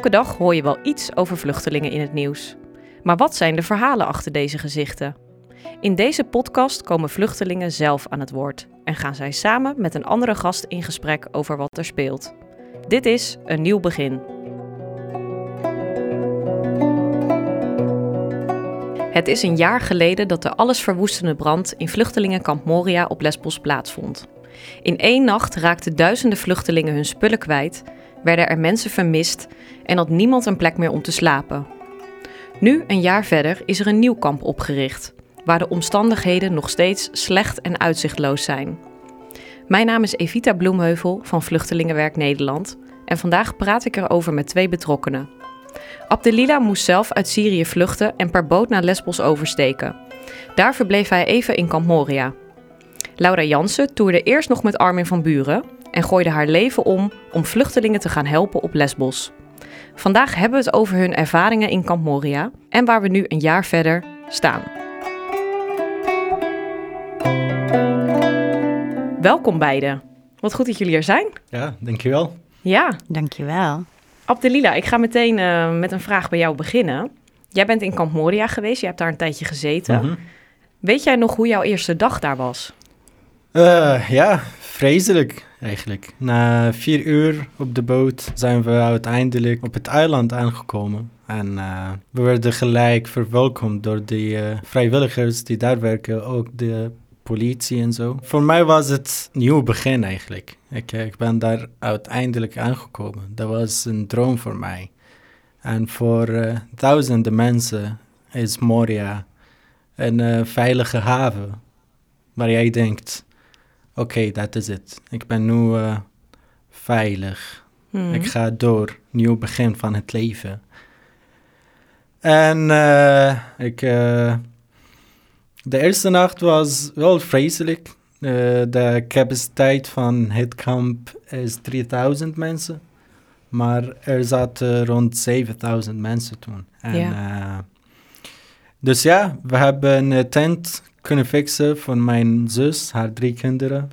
Elke dag hoor je wel iets over vluchtelingen in het nieuws. Maar wat zijn de verhalen achter deze gezichten? In deze podcast komen vluchtelingen zelf aan het woord en gaan zij samen met een andere gast in gesprek over wat er speelt. Dit is een nieuw begin. Het is een jaar geleden dat de allesverwoestende brand in vluchtelingenkamp Moria op Lesbos plaatsvond. In één nacht raakten duizenden vluchtelingen hun spullen kwijt, werden er mensen vermist en had niemand een plek meer om te slapen. Nu, een jaar verder, is er een nieuw kamp opgericht, waar de omstandigheden nog steeds slecht en uitzichtloos zijn. Mijn naam is Evita Bloemheuvel van Vluchtelingenwerk Nederland en vandaag praat ik erover met twee betrokkenen. Abdelila moest zelf uit Syrië vluchten en per boot naar Lesbos oversteken. Daar verbleef hij even in Kamp Moria. Laura Jansen toerde eerst nog met Armin van Buren en gooide haar leven om om vluchtelingen te gaan helpen op Lesbos. Vandaag hebben we het over hun ervaringen in Kamp Moria en waar we nu een jaar verder staan. Welkom beiden. Wat goed dat jullie er zijn. Ja, dankjewel. Ja, Dankjewel. Abdelila, ik ga meteen eh, met een vraag bij jou beginnen. Jij bent in Kamp Moria geweest, je hebt daar een tijdje gezeten. Mhm. Weet jij nog hoe jouw eerste dag daar was? Eh, ja, vreselijk eigenlijk. Na vier uur op de boot zijn we uiteindelijk op het eiland aangekomen. En eh, we werden gelijk verwelkomd door de eh, vrijwilligers die daar werken, ook de politie en zo. Voor mij was het een nieuw begin eigenlijk. Ik, eh, ik ben daar uiteindelijk aangekomen. Dat was een droom voor mij. En voor duizenden mensen is Moria een veilige haven. Waar jij denkt, oké, dat is het. Ik ben nu eh, veilig. Hmm. Ik ga door, nieuw begin van het leven. En eh, ik, eh, de eerste nacht was wel vreselijk. Eh, de capaciteit van het kamp is 3000 mensen. Maar er zaten rond 7000 mensen toen. En, eh, dus ja, we hebben een tent kunnen fixen voor mijn zus, haar drie kinderen.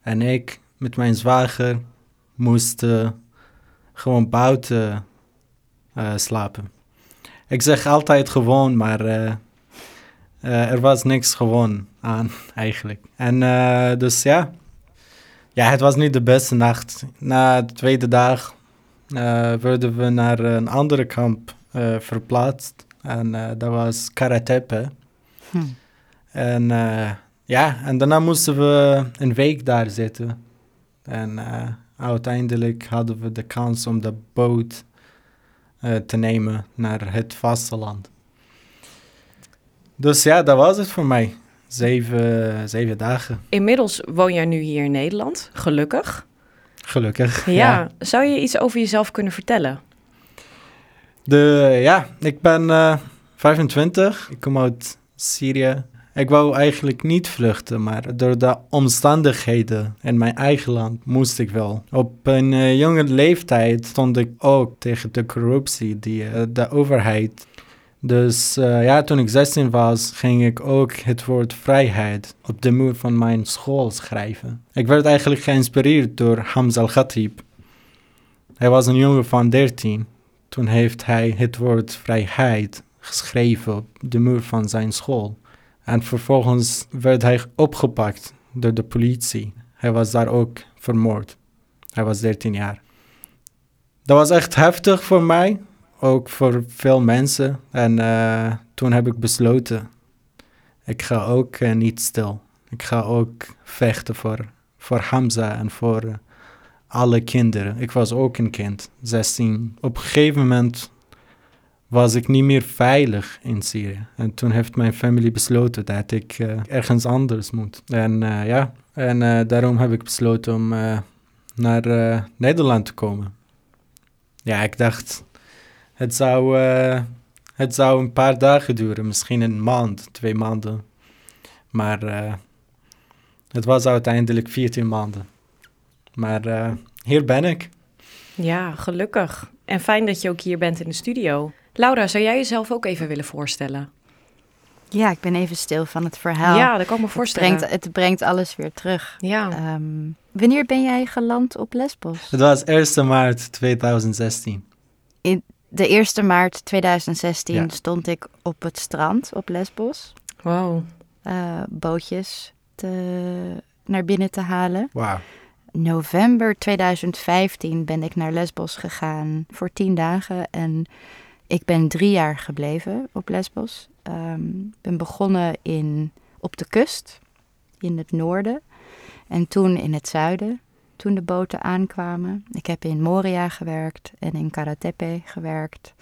En ik met mijn zwager moesten gewoon buiten eh, slapen. Ik zeg altijd gewoon, maar eh, eh, er was niks gewoon aan eigenlijk. En eh, dus ja. ja, het was niet de beste nacht. Na de tweede dag eh, werden we naar een andere kamp eh, verplaatst. En eh, dat was Karatepe. Hm. En eh, ja, en daarna moesten we een week daar zitten. En eh, uiteindelijk hadden we de kans om de boot eh, te nemen naar het vasteland. Dus ja, dat was het voor mij. Zeven, zeven dagen, Inmiddels woon jij nu hier in Nederland, gelukkig. gelukkig. Ja. Zou je iets over jezelf kunnen vertellen? De, ja, ik ben eh 25. Ik kom uit Syrië. Ik wou eigenlijk niet vluchten, maar door de omstandigheden in mijn eigen land moest ik wel. Op een eh, jonge leeftijd stond ik ook tegen de corruptie, die eh, de overheid. Dus eh, ja, toen ik 16 was, ging ik ook het woord vrijheid op de muur van mijn school schrijven. Ik werd eigenlijk geïnspireerd door Hamza al-Khatib. Hij was een jongen van 13. Toen heeft hij het woord vrijheid geschreven op de muur van zijn school. En vervolgens werd hij opgepakt door de politie. Hij was daar ook vermoord. Hij was 13 jaar. Dat was echt heftig voor mij, ook voor veel mensen. En eh, toen heb ik besloten, ik ga ook eh, niet stil. Ik ga ook vechten voor, voor Hamza en voor eh, alle kinderen. Ik was ook een kind, 16. Op een gegeven moment was ik niet meer veilig in Syrië. En toen heeft mijn familie besloten dat ik eh, ergens anders moet. En eh, ja, en eh, daarom heb ik besloten om naar Nederland te komen. Ja, ik dacht, het zou, het zou een paar dagen duren, misschien een maand, twee maanden. Maar het was uiteindelijk 14 maanden. Maar hier ben ik. Ja, gelukkig. En fijn dat je ook hier bent in de studio. Laura, zou jij jezelf ook even willen voorstellen? Ja, ik ben even stil van het verhaal. Ja, dat kan ik me het, voorstellen. brengt, het brengt alles weer terug. Ja, Ehm, wanneer ben jij geland op Lesbos? Het was 1 maart 2016. in de 1 maart 2016 Ja. stond ik op het strand op Lesbos. Wow. eh, bootjes te, naar binnen te halen. Wauw. November 2015 ben ik naar Lesbos gegaan voor tien dagen. En ik ben drie jaar gebleven op Lesbos. Ehm, Ik ben begonnen in, op de kust, in het noorden. En toen in het zuiden, toen de boten aankwamen. Ik heb in Moria gewerkt en in Karatepe gewerkt.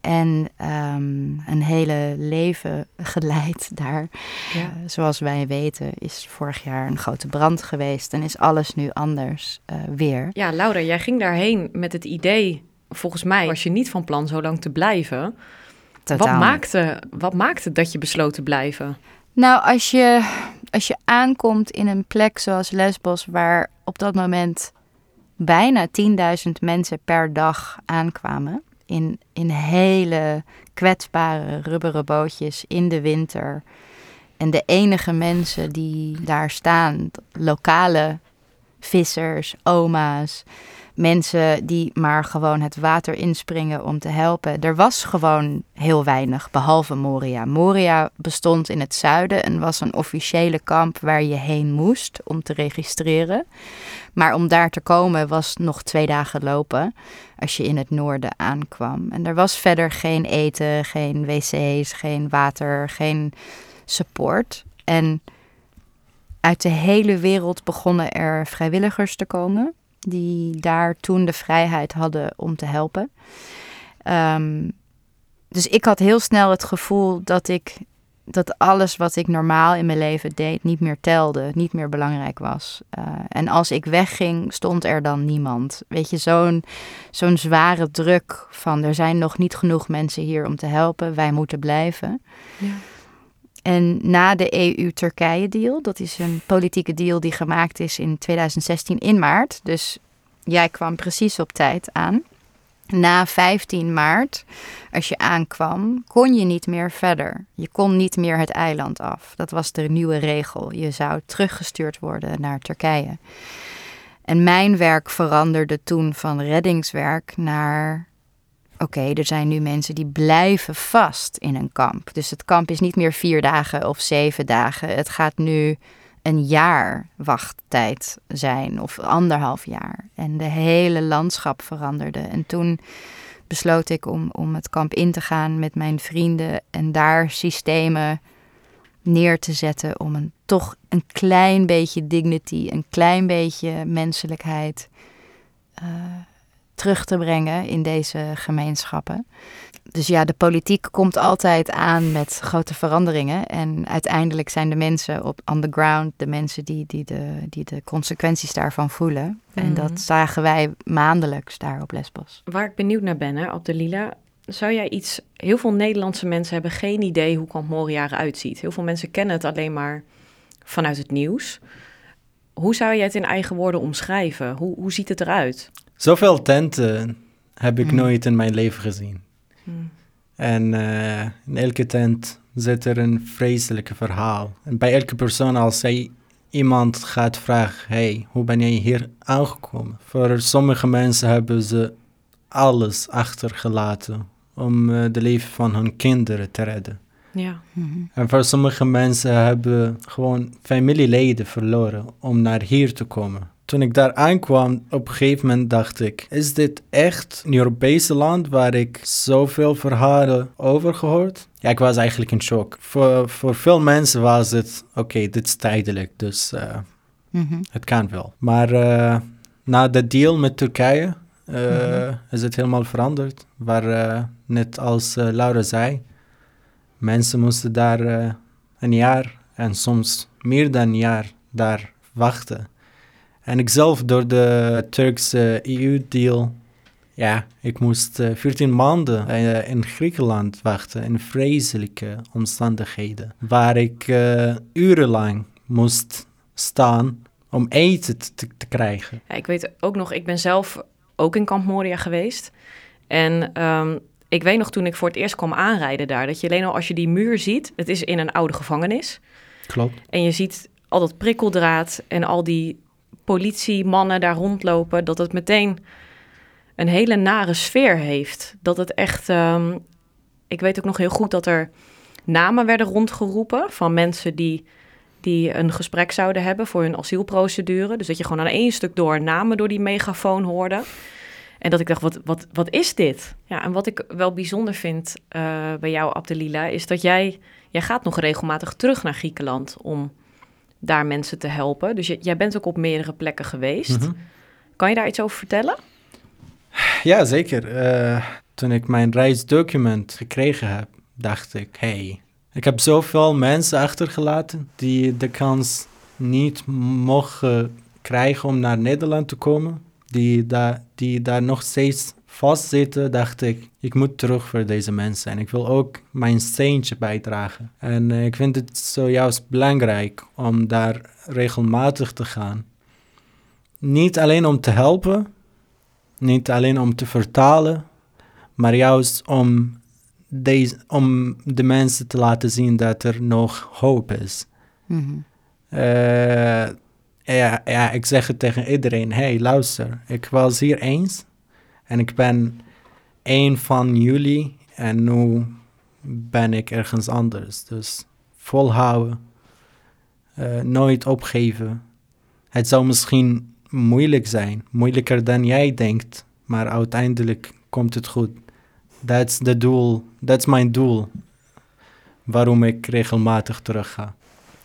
En ehm, een hele leven geleid daar. Ja. Eh, zoals wij weten is vorig jaar een grote brand geweest en is alles nu anders eh, weer. Ja, Laura, jij ging daarheen met het idee, volgens mij was je niet van plan zo lang te blijven. Totaal Wat maakte, wat maakte dat je besloot te blijven? Nou, als je, als je aankomt in een plek zoals Lesbos, waar op dat moment bijna 10.000 mensen per dag aankwamen. In, in hele kwetsbare rubberen bootjes in de winter. En de enige mensen die daar staan, lokale vissers, oma's, mensen die maar gewoon het water inspringen om te helpen. Er was gewoon heel weinig, behalve Moria. Moria bestond in het zuiden en was een officiële kamp waar je heen moest om te registreren. Maar om daar te komen was nog twee dagen lopen als je in het noorden aankwam. En er was verder geen eten, geen wc's, geen water, geen support. En uit de hele wereld begonnen er vrijwilligers te komen die daar toen de vrijheid hadden om te helpen. Ehm, dus ik had heel snel het gevoel dat ik dat alles wat ik normaal in mijn leven deed niet meer telde, niet meer belangrijk was. Eh, en als ik wegging, stond er dan niemand. Weet je, zo'n zo'n zware druk van er zijn nog niet genoeg mensen hier om te helpen, wij moeten blijven. Ja. En na de EU-Turkije-deal, dat is een politieke deal die gemaakt is in 2016 in maart. Dus jij kwam precies op tijd aan. Na 15 maart, als je aankwam, kon je niet meer verder. Je kon niet meer het eiland af. Dat was de nieuwe regel. Je zou teruggestuurd worden naar Turkije. En mijn werk veranderde toen van reddingswerk naar oké, er zijn nu mensen die blijven vast in een kamp. Dus het kamp is niet meer vier dagen of zeven dagen. Het gaat nu een jaar wachttijd zijn of anderhalf jaar. En de hele landschap veranderde. En toen besloot ik om, om het kamp in te gaan met mijn vrienden en daar systemen neer te zetten om een toch een klein beetje dignity, een klein beetje menselijkheid eh, terug te brengen in deze gemeenschappen. Dus ja, de politiek komt altijd aan met grote veranderingen. En uiteindelijk zijn de mensen op on the ground de mensen die, die, de, die de consequenties daarvan voelen. En Mhm. dat zagen wij maandelijks daar op Lesbos. Waar ik benieuwd naar ben, hè, Abdelila, zou jij iets... Heel veel Nederlandse mensen hebben geen idee hoe Kamp Moria eruit ziet. Heel veel mensen kennen het alleen maar vanuit het nieuws. Hoe zou jij het in eigen woorden omschrijven? Hoe, hoe ziet het eruit? Zoveel tenten heb ik Hmm. nooit in mijn leven gezien. En eh, in elke tent zit er een vreselijke verhaal. En bij elke persoon, als hij iemand gaat vragen: hey, hoe ben jij hier aangekomen? Voor sommige mensen hebben ze alles achtergelaten om eh, de leven van hun kinderen te redden. Ja. En voor sommige mensen hebben gewoon familieleden verloren om naar hier te komen. Toen ik daar aankwam, op een gegeven moment dacht ik, is dit echt een Europese land waar ik zoveel verhalen over gehoord? Ja, ik was eigenlijk in shock. Voor, voor veel mensen was het, oké, dit is tijdelijk, dus eh, Mhm. het kan wel. Maar eh, na de deal met Turkije eh, Mhm. is het helemaal veranderd. Waar, net als Laura zei, mensen moesten daar een jaar en soms meer dan een jaar daar wachten. En ik zelf door de Turkse EU-deal, ja, ik moest eh, 14 maanden eh, in Griekenland wachten in vreselijke omstandigheden. Waar ik eh, urenlang moest staan om eten te, te krijgen. Ja, ik weet ook nog, ik ben zelf ook in Kamp Moria geweest. En ehm, ik weet nog toen ik voor het eerst kwam aanrijden daar, dat je alleen al als je die muur ziet, het is in een oude gevangenis. Klopt. En je ziet al dat prikkeldraad en al die politiemannen daar rondlopen, dat het meteen een hele nare sfeer heeft. Dat het echt. ehm, ik weet ook nog heel goed dat er namen werden rondgeroepen van mensen die, die een gesprek zouden hebben voor hun asielprocedure. Dus dat je gewoon aan één stuk door namen door die megafoon hoorde. En dat ik dacht, wat, wat, wat is dit? Ja, en wat ik wel bijzonder vind eh, bij jou, Abdelila, is dat jij, jij gaat nog regelmatig terug naar Griekenland om daar mensen te helpen. Dus je- jij bent ook op meerdere plekken geweest. Mhm. Kan je daar iets over vertellen? Ja, zeker. Eh, toen ik mijn reisdocument gekregen heb, dacht ik, hey, ik heb zoveel mensen achtergelaten die de kans niet mochten krijgen om naar Nederland te komen. Die, daar die daar nog steeds vastzitten, dacht ik, ik moet terug voor deze mensen. En ik wil ook mijn steentje bijdragen. En eh, ik vind het zojuist belangrijk om daar regelmatig te gaan. Niet alleen om te helpen, niet alleen om te vertalen, maar juist om, deze, om de mensen te laten zien dat er nog hoop is. Mhm. Eh, ja, ja, ik zeg het tegen iedereen. hey, luister, ik was hier eens en ik ben één van jullie en nu ben ik ergens anders. Dus volhouden, eh, nooit opgeven. Het zou misschien moeilijk zijn, moeilijker dan jij denkt, maar uiteindelijk komt het goed. That's the doel, that's mijn doel, waarom ik regelmatig terug ga.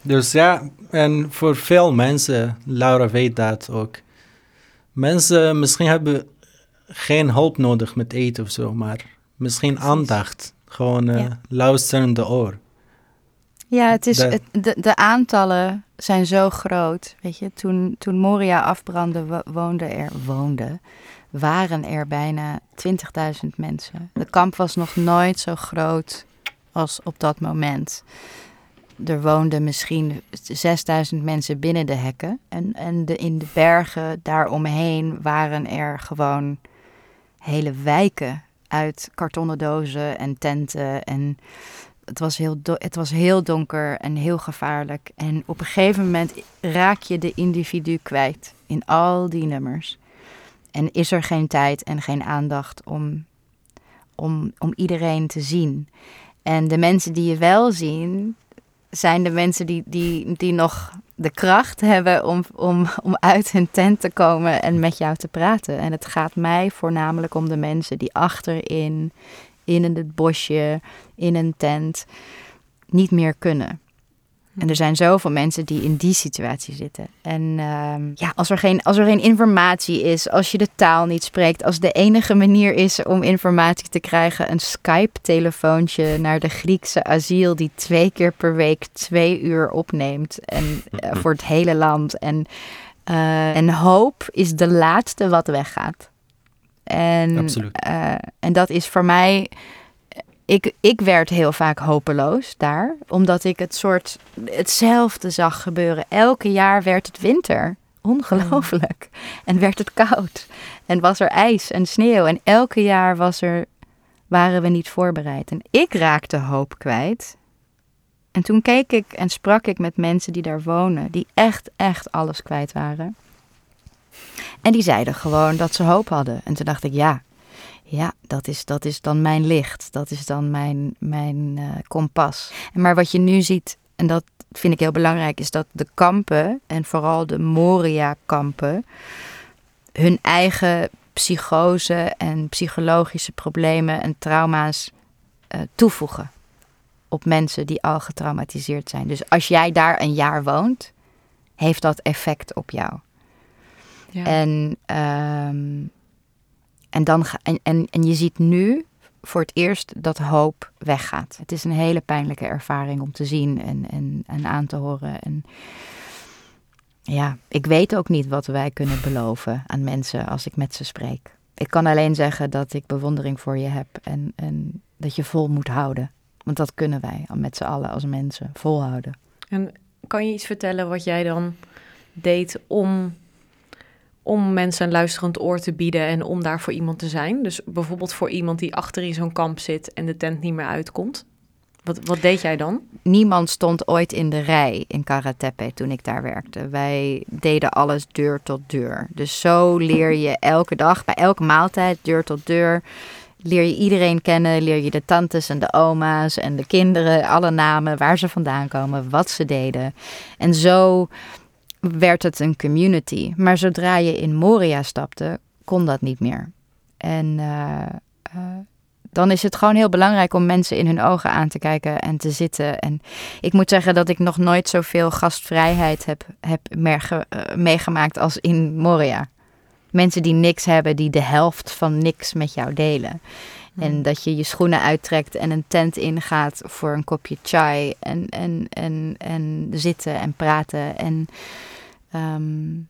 Dus ja, en voor veel mensen, Laura weet dat ook. Mensen misschien hebben geen hulp nodig met eten of zo, maar misschien Precies. aandacht. Gewoon eh Ja. luisterende oor. Ja, het is, De- het, de, de aantallen zijn zo groot. Weet je, toen, toen Moria afbrandde, wo- woonden er, woonden, waren er bijna 20.000 mensen. De kamp was nog nooit zo groot als op dat moment. Er woonden misschien 6000 mensen binnen de hekken. En, en de, in de bergen daaromheen waren er gewoon hele wijken uit kartonnen dozen en tenten. En het was, heel het was heel donker en heel gevaarlijk. En op een gegeven moment raak je de individu kwijt in al die nummers. En is er geen tijd en geen aandacht om, om, om iedereen te zien. En de mensen die je wel zien, zijn de mensen die, die, die nog de kracht hebben om, om, om uit hun tent te komen en met jou te praten. En het gaat mij voornamelijk om de mensen die achterin, in het bosje, in een tent, niet meer kunnen. En er zijn zoveel mensen die in die situatie zitten. En ehm, ja, als er, geen, als er geen informatie is, als je de taal niet spreekt, als de enige manier is om informatie te krijgen een Skype-telefoontje naar de Griekse asiel die twee keer per week twee uur opneemt en eh, voor het hele land. En, eh, en hoop is de laatste wat weggaat. En, Absoluut. eh, en dat is voor mij ik, ik werd heel vaak hopeloos daar, omdat ik het soort hetzelfde zag gebeuren. Elke jaar werd het winter. Ongelooflijk. En werd het koud. En was er ijs en sneeuw. En elke jaar was er, waren we niet voorbereid. En ik raakte hoop kwijt. En toen keek ik en sprak ik met mensen die daar wonen, die echt, echt alles kwijt waren. En die zeiden gewoon dat ze hoop hadden. En toen dacht ik, ja, ja, dat is, dat is dan mijn licht. Dat is dan mijn, mijn eh, kompas. Maar wat je nu ziet, en dat vind ik heel belangrijk, is dat de kampen, en vooral de Moria-kampen, hun eigen psychose en psychologische problemen en trauma's eh, toevoegen op mensen die al getraumatiseerd zijn. Dus als jij daar een jaar woont, heeft dat effect op jou. Ja. En, ehm, en, dan ga, en, en, en je ziet nu voor het eerst dat hoop weggaat. Het is een hele pijnlijke ervaring om te zien en, en, en aan te horen. En ja, ik weet ook niet wat wij kunnen beloven aan mensen als ik met ze spreek. Ik kan alleen zeggen dat ik bewondering voor je heb en, en dat je vol moet houden. Want dat kunnen wij met z'n allen als mensen volhouden. En kan je iets vertellen wat jij dan deed om, om mensen een luisterend oor te bieden en om daar voor iemand te zijn? Dus bijvoorbeeld voor iemand die achter in zo'n kamp zit en de tent niet meer uitkomt. Wat, wat deed jij dan? Niemand stond ooit in de rij in Karatepe toen ik daar werkte. Wij deden alles deur tot deur. Dus zo leer je elke dag, bij elke maaltijd, deur tot deur, leer je iedereen kennen. Leer je de tantes en de oma's en de kinderen, alle namen, waar ze vandaan komen, wat ze deden. En zo werd het een community. Maar zodra je in Moria stapte, kon dat niet meer. En uh, uh, dan is het gewoon heel belangrijk om mensen in hun ogen aan te kijken en te zitten. En ik moet zeggen dat ik nog nooit zoveel gastvrijheid heb, heb meegemaakt als in Moria. Mensen die niks hebben, die de helft van niks met jou delen. En dat je je schoenen uittrekt en een tent ingaat voor een kopje chai. En, en, en, en zitten en praten. En um,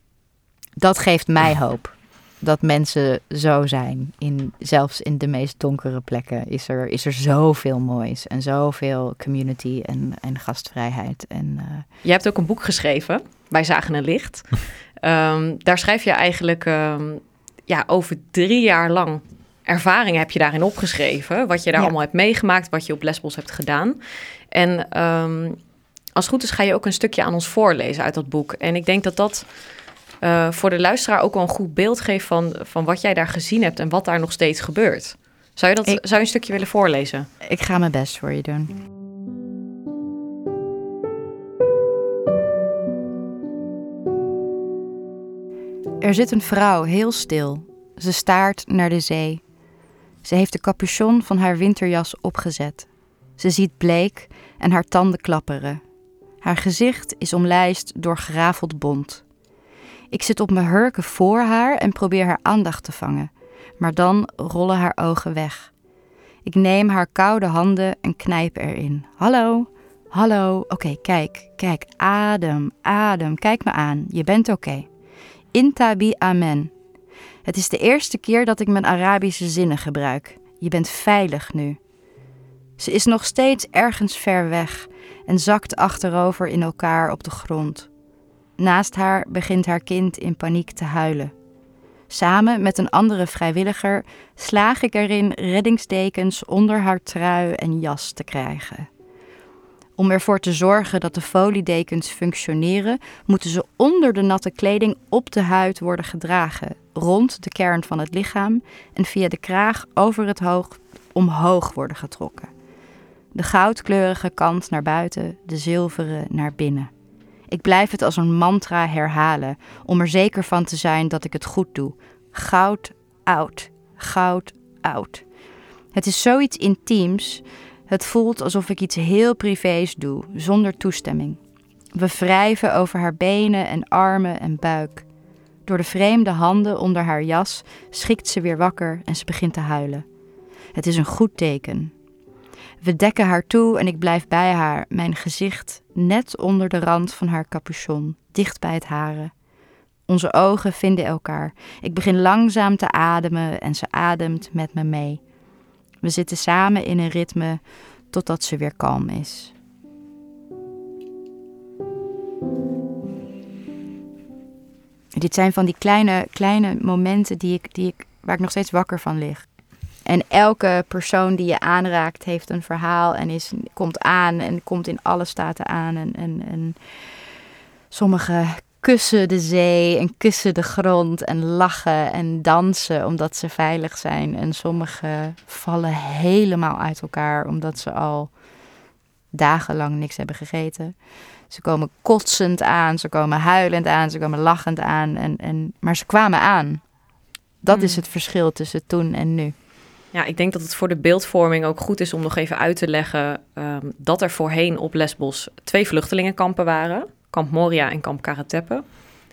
dat geeft mij hoop dat mensen zo zijn. In, zelfs in de meest donkere plekken is er, is er zoveel moois en zoveel community en, en gastvrijheid. En, uh... Je hebt ook een boek geschreven, Wij zagen een licht. um, daar schrijf je eigenlijk um, ja, over drie jaar lang ervaringen heb je daarin opgeschreven. Wat je daar ja. allemaal hebt meegemaakt, wat je op Lesbos hebt gedaan. En um, als het goed is ga je ook een stukje aan ons voorlezen uit dat boek. En ik denk dat dat uh, voor de luisteraar ook wel een goed beeld geeft van, van wat jij daar gezien hebt en wat daar nog steeds gebeurt. Zou je, dat, ik, zou je een stukje willen voorlezen? Ik ga mijn best voor je doen. Er zit een vrouw heel stil. Ze staart naar de zee. Ze heeft de capuchon van haar winterjas opgezet. Ze ziet bleek en haar tanden klapperen. Haar gezicht is omlijst door gerafeld bont. Ik zit op mijn hurken voor haar en probeer haar aandacht te vangen, maar dan rollen haar ogen weg. Ik neem haar koude handen en knijp erin. Hallo, hallo, oké, kijk, kijk, adem, adem, kijk me aan, je bent oké. Okay. Intabi amen. Het is de eerste keer dat ik mijn Arabische zinnen gebruik. Je bent veilig nu. Ze is nog steeds ergens ver weg en zakt achterover in elkaar op de grond. Naast haar begint haar kind in paniek te huilen. Samen met een andere vrijwilliger slaag ik erin reddingsdekens onder haar trui en jas te krijgen. Om ervoor te zorgen dat de foliedekens functioneren, moeten ze onder de natte kleding op de huid worden gedragen, rond de kern van het lichaam en via de kraag over het hoog omhoog worden getrokken. De goudkleurige kant naar buiten, de zilveren naar binnen. Ik blijf het als een mantra herhalen, om er zeker van te zijn dat ik het goed doe. Goud oud, goud oud. Het is zoiets intiems. Het voelt alsof ik iets heel privés doe, zonder toestemming. We wrijven over haar benen en armen en buik. Door de vreemde handen onder haar jas schikt ze weer wakker en ze begint te huilen. Het is een goed teken. We dekken haar toe en ik blijf bij haar, mijn gezicht net onder de rand van haar capuchon, dicht bij het hare. Onze ogen vinden elkaar. Ik begin langzaam te ademen en ze ademt met me mee. We zitten samen in een ritme totdat ze weer kalm is. Dit zijn van die kleine, kleine momenten die ik, die ik, waar ik nog steeds wakker van lig. En elke persoon die je aanraakt heeft een verhaal en is, komt aan en komt in alle staten aan. En, en, en sommigen kussen de zee en kussen de grond en lachen en dansen omdat ze veilig zijn. En sommigen vallen helemaal uit elkaar omdat ze al dagenlang niks hebben gegeten. Ze komen kotsend aan, ze komen huilend aan, ze komen lachend aan. En, en, maar ze kwamen aan. Dat is het verschil tussen toen en nu. Ja, ik denk dat het voor de beeldvorming ook goed is om nog even uit te leggen um, dat er voorheen op Lesbos twee vluchtelingenkampen waren: kamp Moria en kamp Karatepe.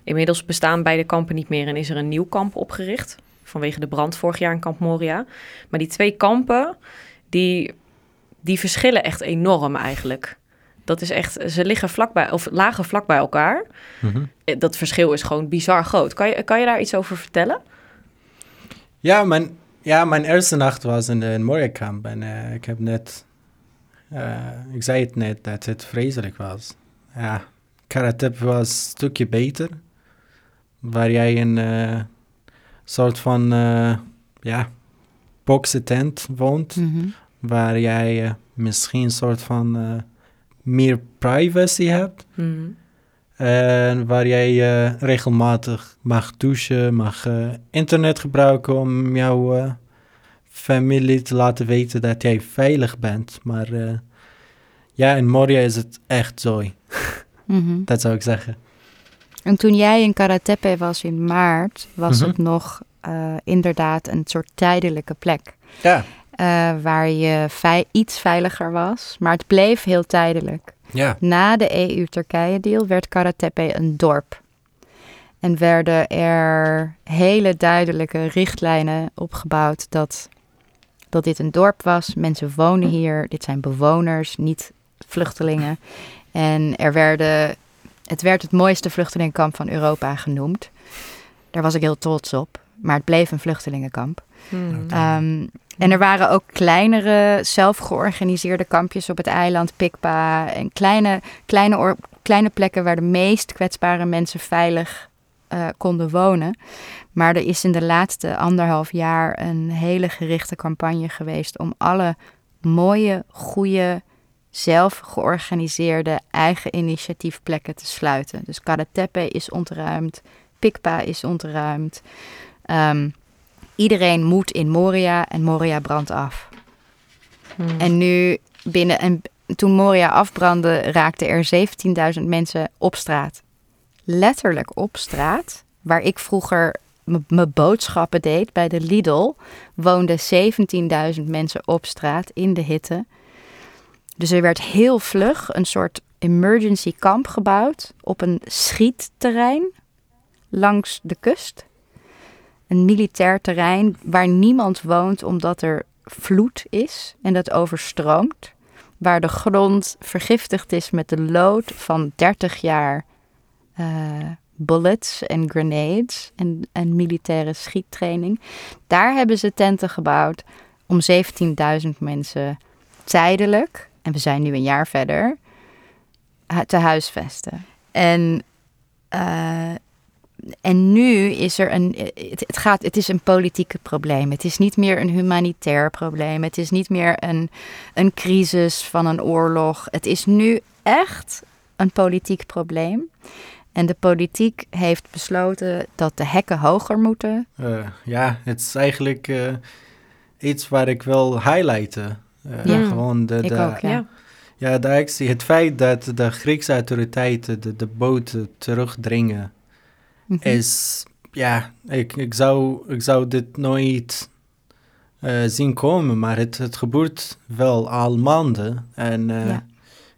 Inmiddels bestaan beide kampen niet meer en is er een nieuw kamp opgericht vanwege de brand vorig jaar in kamp Moria. Maar die twee kampen, die, die verschillen echt enorm eigenlijk. Dat is echt, ze liggen vlakbij, of lagen vlak bij elkaar. Mm -hmm. Dat verschil is gewoon bizar groot. Kan je, kan je daar iets over vertellen? Ja, mijn, ja, mijn eerste nacht was in de Moria-kamp en uh, ik heb net, uh, ik zei het net, dat het vreselijk was. Ja, Karatep was een stukje beter, waar jij in een uh, soort van, ja, boxen tent woont, mm -hmm. waar jij eh, misschien een soort van eh, meer privacy hebt. Mhm. En waar jij eh, regelmatig mag douchen, mag eh, internet gebruiken om jouw eh, familie te laten weten dat jij veilig bent. Maar ja, in Moria is het echt zooi. Mhm. Dat zou ik zeggen. En toen jij in Karatepe was in maart, was Mhm. het nog inderdaad een soort tijdelijke plek. Ja. waar je vei- iets veiliger was. Maar het bleef heel tijdelijk. Ja. Na de EU-Turkije-deal werd Karatepe een dorp. En werden er hele duidelijke richtlijnen opgebouwd dat, dat dit een dorp was. Mensen wonen hier, dit zijn bewoners, niet vluchtelingen. En er werden, het werd het mooiste vluchtelingenkamp van Europa genoemd. Daar was ik heel trots op. Maar het bleef een vluchtelingenkamp. Mhm. Ehm, en er waren ook kleinere, zelfgeorganiseerde kampjes op het eiland Pikpa. En kleine, kleine, or- kleine plekken waar de meest kwetsbare mensen veilig eh, konden wonen. Maar er is in de laatste anderhalf jaar een hele gerichte campagne geweest om alle mooie, goede, zelf georganiseerde eigen initiatiefplekken te sluiten. Dus Karatepe is ontruimd, Pikpa is ontruimd. Ehm, iedereen moet in Moria en Moria brandt af. Mhm. En nu binnen en toen Moria afbrandde, raakten er 17.000 mensen op straat. Letterlijk op straat, waar ik vroeger mijn boodschappen deed bij de Lidl, woonden 17.000 mensen op straat in de hitte. Dus er werd heel vlug een soort emergency kamp gebouwd op een schietterrein langs de kust. Een militair terrein waar niemand woont omdat er vloed is en dat overstroomt. Waar de grond vergiftigd is met de lood van 30 jaar eh, bullets en grenades en, en militaire schiettraining. Daar hebben ze tenten gebouwd om 17.000 mensen tijdelijk, en we zijn nu een jaar verder, hu- te huisvesten. En, eh, en nu is er een. Het, het, gaat, het is een politiek probleem. Het is niet meer een humanitair probleem. Het is niet meer een, een crisis van een oorlog. Het is nu echt een politiek probleem. En de politiek heeft besloten dat de hekken hoger moeten. Eh, ja, het is eigenlijk eh, iets waar ik wil highlighten. Eh, Ja. Gewoon de, Ik de, ook, ja. ja. Ja, de actie. Het feit dat de Griekse autoriteiten de, de boten terugdringen Mhm. is... Ja, ik, ik, zou, ik zou dit nooit eh, zien komen, maar het, het gebeurt wel al maanden. En eh, Ja.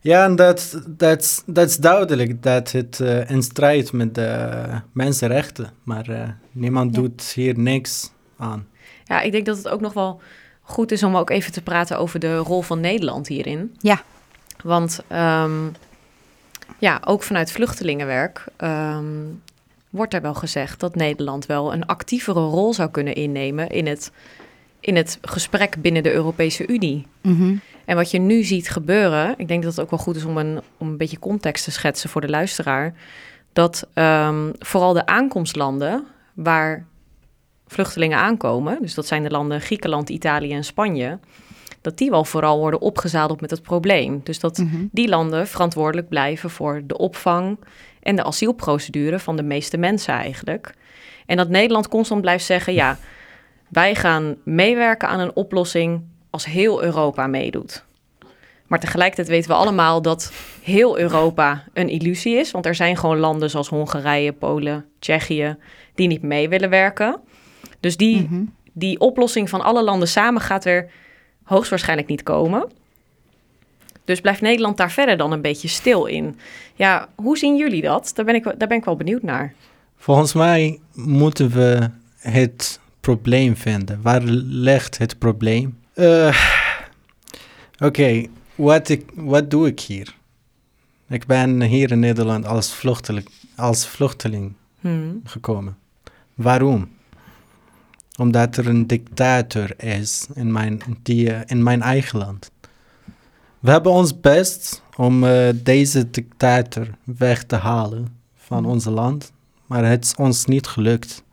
ja, en dat, dat, dat is duidelijk dat het eh, in strijd met de mensenrechten. Maar eh, niemand Ja. doet hier niks aan. Ja, ik denk dat het ook nog wel goed is om ook even te praten over de rol van Nederland hierin. Ja. Want ehm, ja, ook vanuit vluchtelingenwerk ehm, wordt er wel gezegd dat Nederland wel een actievere rol zou kunnen innemen in het, in het gesprek binnen de Europese Unie. Mhm. En wat je nu ziet gebeuren, ik denk dat het ook wel goed is om een, om een beetje context te schetsen voor de luisteraar. Dat ehm, vooral de aankomstlanden waar vluchtelingen aankomen, dus dat zijn de landen Griekenland, Italië en Spanje, dat die wel vooral worden opgezadeld met het probleem. Dus dat Mhm. die landen verantwoordelijk blijven voor de opvang en de asielprocedure van de meeste mensen eigenlijk. En dat Nederland constant blijft zeggen: ja, wij gaan meewerken aan een oplossing als heel Europa meedoet. Maar tegelijkertijd weten we allemaal dat heel Europa een illusie is. Want er zijn gewoon landen zoals Hongarije, Polen, Tsjechië die niet mee willen werken. Dus die, Mhm. die oplossing van alle landen samen gaat er hoogstwaarschijnlijk niet komen. Dus blijft Nederland daar verder dan een beetje stil in? Ja, hoe zien jullie dat? Daar ben ik, daar ben ik wel benieuwd naar. Volgens mij moeten we het probleem vinden. Waar ligt het probleem? Eh, Oké, wat, ik, wat doe ik hier? Ik ben hier in Nederland als vluchteling, als vluchteling Hmm. gekomen. Waarom? Omdat er een dictator is in mijn, die, eh, in mijn eigen land. We hebben ons best om eh, deze dictator weg te halen van ons land, maar het is ons niet gelukt.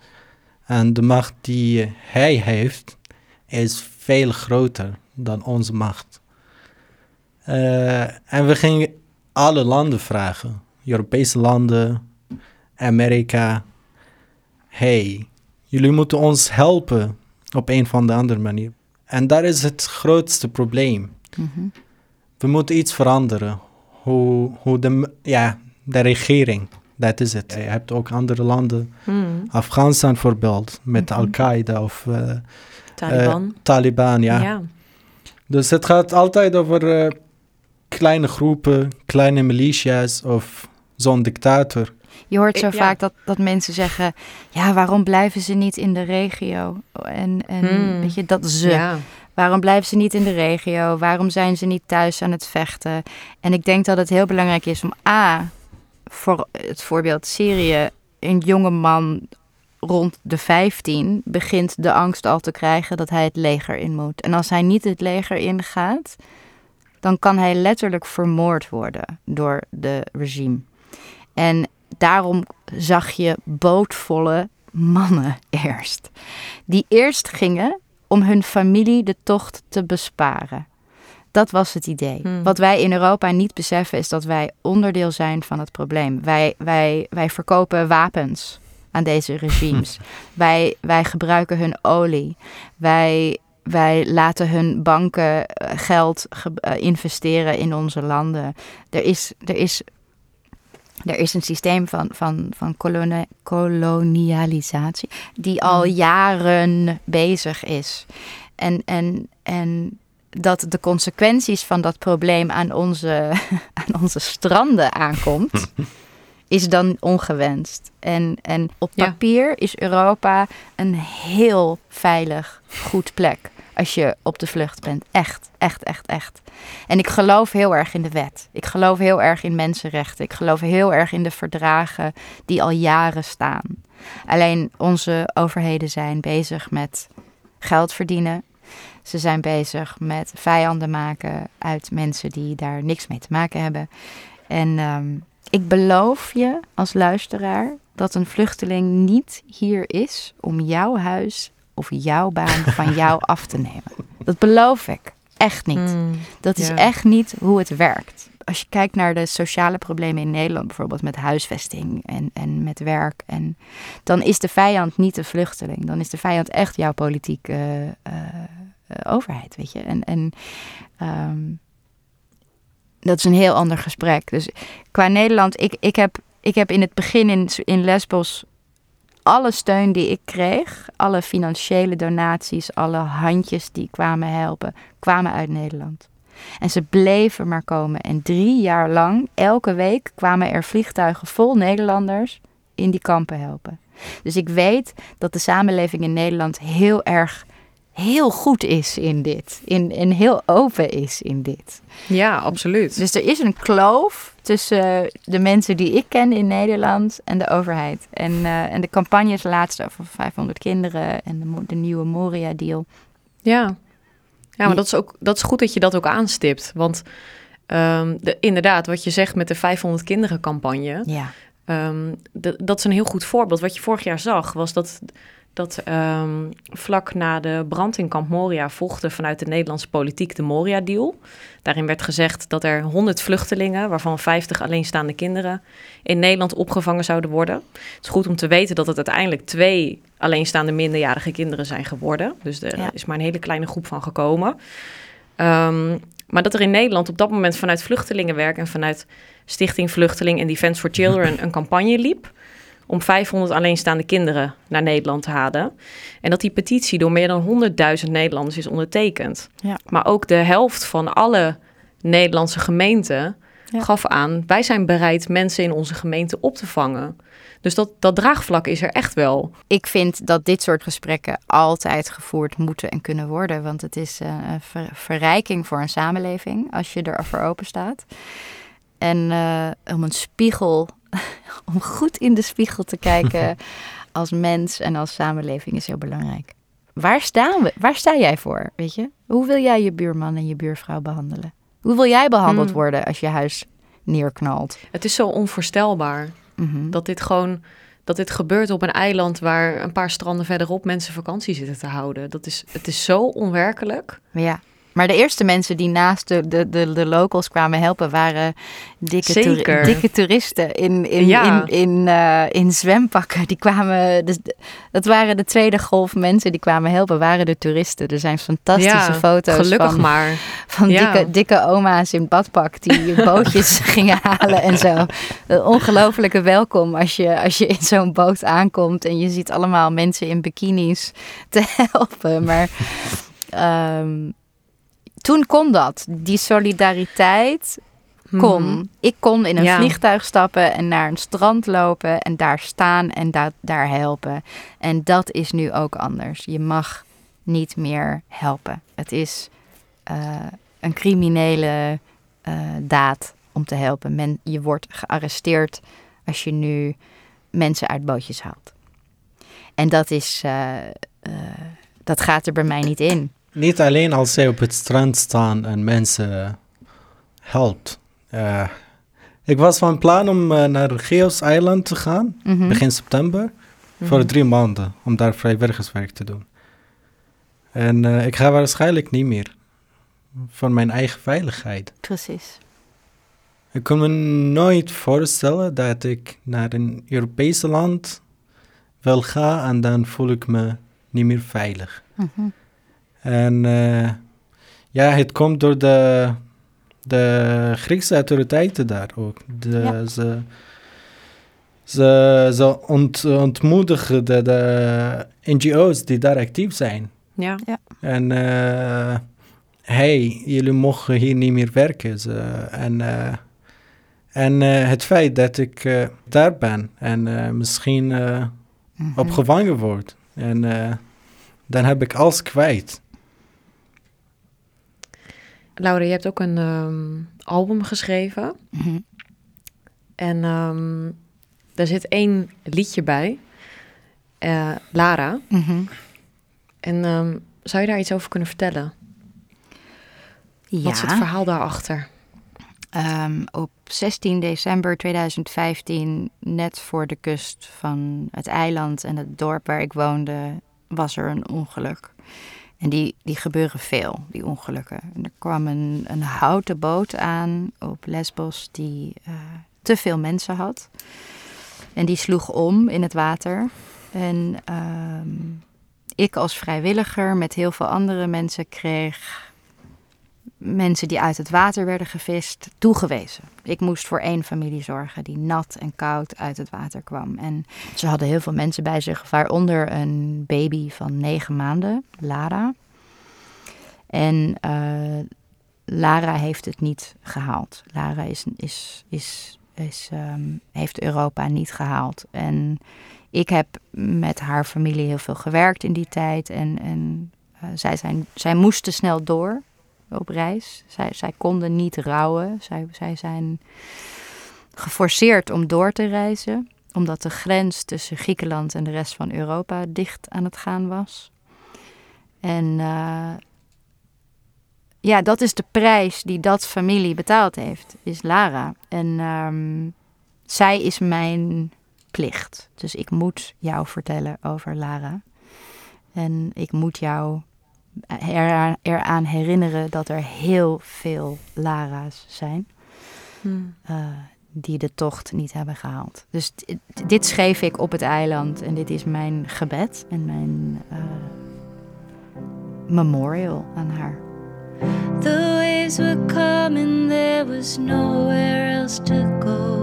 En de macht die hij heeft is veel groter dan onze macht. Eh, en we gingen alle landen vragen, Europese landen, Amerika. Hey, jullie moeten ons helpen op een of andere manier. En dat is het grootste probleem. Mhm. We moeten iets veranderen. Hoe, hoe de, ja, de regering, dat is het. Je hebt ook andere landen, Hmm. Afghanistan bijvoorbeeld, met Mhm. Al-Qaeda of eh, Taliban. Taliban, ja. ja. Dus het gaat altijd over eh, kleine groepen, kleine militia's of zo'n dictator. Je hoort zo Ik- ja. vaak dat, dat mensen zeggen: ja, waarom blijven ze niet in de regio? En, en Hmm. weet je, dat ze. Ja. Waarom blijven ze niet in de regio? Waarom zijn ze niet thuis aan het vechten? En ik denk dat het heel belangrijk is om A, voor het voorbeeld Syrië, een jonge man rond de 15 begint de angst al te krijgen dat hij het leger in moet. En als hij niet het leger ingaat, dan kan hij letterlijk vermoord worden door de regime. En daarom zag je bootvolle mannen eerst. Die eerst gingen om hun familie de tocht te besparen. Dat was het idee. Hmm. Wat wij in Europa niet beseffen is dat wij onderdeel zijn van het probleem. Wij, wij, wij verkopen wapens aan deze regimes. wij, wij gebruiken hun olie. Wij, wij laten hun banken eh, geld ge- eh, investeren in onze landen. Er is, er is, er is een systeem van, van, van kolone- kolonialisatie die al jaren bezig is. En, en, en dat de consequenties van dat probleem aan onze, aan onze stranden aankomt, is dan ongewenst. En, en op Ja. papier is Europa een heel veilig, goed plek. Als je op de vlucht bent. Echt, echt, echt, echt. En ik geloof heel erg in de wet. Ik geloof heel erg in mensenrechten. Ik geloof heel erg in de verdragen die al jaren staan. Alleen onze overheden zijn bezig met geld verdienen. Ze zijn bezig met vijanden maken uit mensen die daar niks mee te maken hebben. En ehm, ik beloof je als luisteraar dat een vluchteling niet hier is om jouw huis of jouw baan van jou af te nemen. Dat beloof ik. Echt niet. Hmm. Dat is echt niet hoe het werkt. Als je kijkt naar de sociale problemen in Nederland, bijvoorbeeld met huisvesting en, en met werk, en, dan is de vijand niet de vluchteling. Dan is de vijand echt jouw politieke eh, eh, overheid, weet je. En, en ehm, dat is een heel ander gesprek. Dus qua Nederland, ik, ik, heb, ik heb in het begin in, in Lesbos alle steun die ik kreeg, alle financiële donaties, alle handjes die kwamen helpen, kwamen uit Nederland. En ze bleven maar komen. En drie jaar lang, elke week, kwamen er vliegtuigen vol Nederlanders in die kampen helpen. Dus ik weet dat de samenleving in Nederland heel erg, heel goed is in dit. In, en heel open is in dit. Ja, absoluut. Dus er is een kloof tussen de mensen die ik ken in Nederland en de overheid. En, eh, en de campagnes laatst over 500 kinderen en de, de nieuwe Moria-deal. Ja, ja maar dat is, ook, dat is goed dat je dat ook aanstipt. Want ehm, de, inderdaad, wat je zegt met de 500 kinderen campagne... Ja. Ehm, dat is een heel goed voorbeeld. Wat je vorig jaar zag, was dat, dat ehm, vlak na de brand in Kamp Moria volgde vanuit de Nederlandse politiek de Moria-deal. Daarin werd gezegd dat er 100 vluchtelingen, waarvan 50 alleenstaande kinderen, in Nederland opgevangen zouden worden. Het is goed om te weten dat het uiteindelijk twee alleenstaande minderjarige kinderen zijn geworden. Dus er Ja. is maar een hele kleine groep van gekomen. Ehm, maar dat er in Nederland op dat moment vanuit Vluchtelingenwerk en vanuit Stichting Vluchteling en Defense for Children een campagne liep om 500 alleenstaande kinderen naar Nederland te halen. En dat die petitie door meer dan 100.000 Nederlanders is ondertekend. Ja. Maar ook de helft van alle Nederlandse gemeenten Ja. gaf aan... wij zijn bereid mensen in onze gemeente op te vangen. Dus dat, dat draagvlak is er echt wel. Ik vind dat dit soort gesprekken altijd gevoerd moeten en kunnen worden. Want het is eh, een ver- verrijking voor een samenleving als je er voor open staat. En eh, om een spiegel, om goed in de spiegel te kijken als mens en als samenleving is heel belangrijk. Waar staan we? Waar sta jij voor? Weet je? Hoe wil jij je buurman en je buurvrouw behandelen? Hoe wil jij behandeld Hmm. worden als je huis neerknalt? Het is zo onvoorstelbaar Mhm. dat dit gewoon... Dat dit gebeurt op een eiland waar een paar stranden verderop mensen vakantie zitten te houden. Dat is, het is zo onwerkelijk. Ja, Maar de eerste mensen die naast de, de, de, de locals kwamen helpen waren dikke, toeri- dikke toeristen in, in, Ja. in, in, eh, in zwempakken. Die kwamen, dus, dat waren de tweede golf mensen die kwamen helpen, waren de toeristen. Er zijn fantastische Ja, foto's Gelukkig van, maar. van Ja. dikke, dikke oma's in badpak die bootjes gingen halen en zo. Een ongelofelijke welkom als je, als je in zo'n boot aankomt en je ziet allemaal mensen in bikinis te helpen. Maar ehm, toen kon dat. Die solidariteit kon. Mhm. Ik kon in een Ja. vliegtuig stappen en naar een strand lopen en daar staan en da- daar helpen. En dat is nu ook anders. Je mag niet meer helpen. Het is eh, een criminele eh, daad om te helpen. Men, je wordt gearresteerd als je nu mensen uit bootjes haalt. En dat is, eh, dat gaat er bij mij niet in. Niet alleen als zij op het strand staan en mensen helpt. Eh, ik was van plan om eh, naar Geos Eiland te gaan, Mhm. begin september, voor Mhm. drie maanden, om daar vrijwilligerswerk te doen. En eh, ik ga waarschijnlijk niet meer, voor mijn eigen veiligheid. Precies. Ik kon me nooit voorstellen dat ik naar een Europese land wil gaan en dan voel ik me niet meer veilig. Mhm. En eh, ja, het komt door de, de Griekse autoriteiten daar ook. De, Ja. Ze, ze, ze ont, ontmoedigen de, de NGO's die daar actief zijn. Ja. En eh hey, jullie mogen hier niet meer werken. Ze, en eh, en eh, het feit dat ik eh, daar ben en eh, misschien eh, Mhm. opgevangen word. En eh, dan heb ik alles kwijt. Laura, je hebt ook een ehm, album geschreven. Mhm. En ehm er zit één liedje bij. eh, Lara. Mhm. En ehm, zou je daar iets over kunnen vertellen? Wat is het Ja. verhaal daarachter? Ehm, op 16 december 2015, net voor de kust van het eiland en het dorp waar ik woonde, was er een ongeluk. En die, die gebeuren veel, die ongelukken. En er kwam een, houten boot aan op Lesbos die eh, te veel mensen had. En die sloeg om in het water. En ehm, ik als vrijwilliger met heel veel andere mensen kreeg mensen die uit het water werden gevist toegewezen. Ik moest voor één familie zorgen die nat en koud uit het water kwam. En ze hadden heel veel mensen bij zich, waaronder een baby van negen maanden, Lara. En eh, Lara heeft het niet gehaald. Lara is, is, is, ehm, heeft Europa niet gehaald. En ik heb met haar familie heel veel gewerkt in die tijd. En, en eh, zij, zijn, zij moesten snel door op reis. Zij, zij konden niet rouwen. Zij, zij zijn geforceerd om door te reizen, omdat de grens tussen Griekenland en de rest van Europa dicht aan het gaan was. En eh, ja, dat is de prijs die dat familie betaald heeft, is Lara. En ehm, zij is mijn plicht. Dus ik moet jou vertellen over Lara. En ik moet jou eraan, eraan herinneren dat er heel veel Lara's zijn Hmm. eh, die de tocht niet hebben gehaald. Dus dit schreef ik op het eiland en dit is mijn gebed en mijn eh, memorial aan haar. The waves were coming, there was nowhere else to go.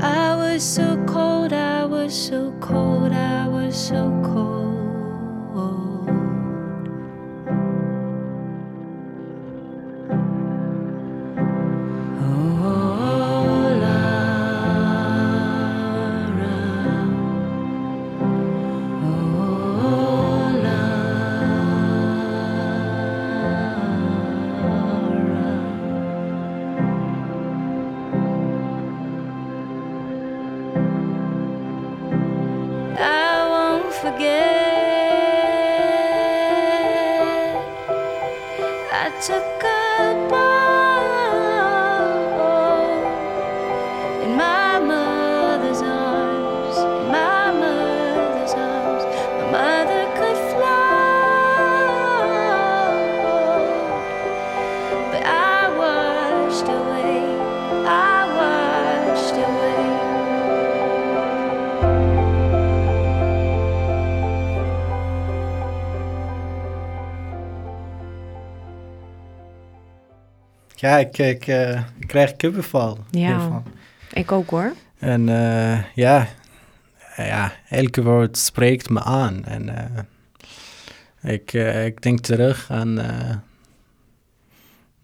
I was so cold, I was so cold, I was so cold. 这 Ja, ik, ik, eh, ik krijg kippenval. Ja. hiervan. Ik ook hoor. En eh, ja, ja, elke woord spreekt me aan. En eh, ik, ik denk terug aan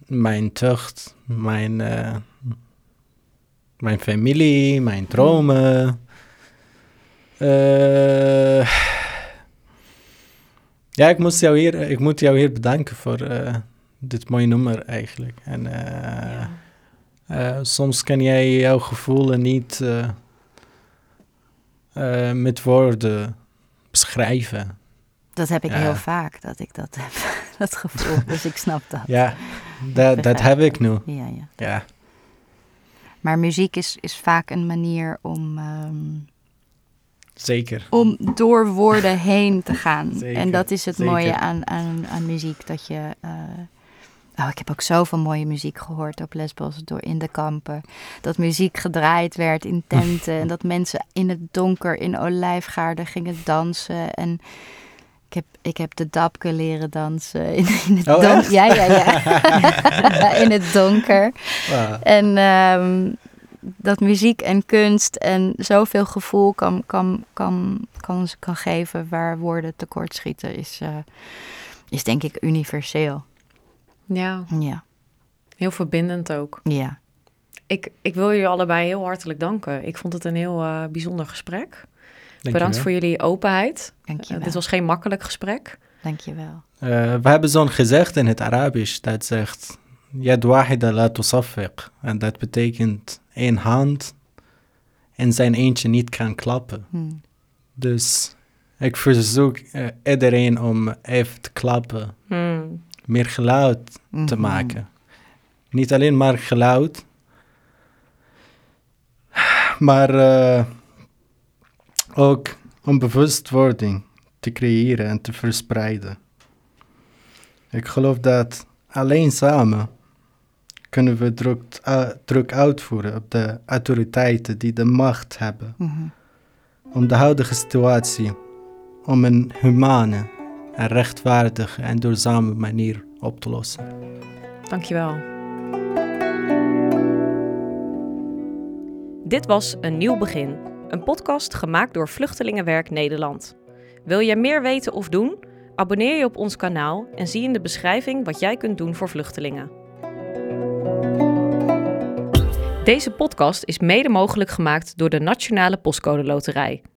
mijn tucht, mijn, mijn familie, mijn dromen. Ja, ik, moest jou hier, ik moet jou hier bedanken voor dit mooie nummer eigenlijk. En eh, Ja. eh, soms kan jij jouw gevoelens niet eh, met woorden beschrijven. Dat heb ik Ja. heel vaak, dat ik dat heb, dat gevoel. Dus ik snap dat. Ja, dat, dat heb ik nu. Ja, ja. Ja, Maar muziek is, is vaak een manier om, ehm, zeker. om door woorden heen te gaan. Zeker, en dat is het zeker. mooie aan, aan, aan muziek. Dat je. Oh, ik heb ook zoveel mooie muziek gehoord op Lesbos door in de kampen. Dat muziek gedraaid werd in tenten. en dat mensen in het donker in olijfgaarden gingen dansen. En ik heb, ik heb de dapke leren dansen. In, in het Oh, donker. Ja, ja, ja. in het donker. En ehm, dat muziek en kunst en zoveel gevoel kan, kan, kan, kan, kan geven waar woorden tekortschieten, is, eh, is denk ik universeel. Ja, Ja, heel verbindend ook. ja. Ik, ik wil jullie allebei heel hartelijk danken. Ik vond het een heel eh, bijzonder gesprek. Bedankt voor jullie openheid. Dank je Eh, wel. dit was geen makkelijk gesprek. Dank je wel. Eh, we hebben zo'n gezegd in het Arabisch dat zegt... Yad wahida la tusaffiq. En dat betekent één hand en zijn eentje niet kan klappen. Hm. Dus ik verzoek eh, iedereen om even te klappen. Hmm. Meer geluid te Mhm. maken. Niet alleen maar geluid, maar eh, ook om bewustwording te creëren en te verspreiden. Ik geloof dat alleen samen kunnen we druk, uh, druk uitvoeren op de autoriteiten die de macht hebben Mhm. om de huidige situatie om een humane en rechtvaardige en duurzame manier op te lossen. Dankjewel. Dit was Een Nieuw Begin, een podcast gemaakt door Vluchtelingenwerk Nederland. Wil je meer weten of doen? Abonneer je op ons kanaal en zie in de beschrijving wat jij kunt doen voor vluchtelingen. Deze podcast is mede mogelijk gemaakt door de Nationale Postcode Loterij.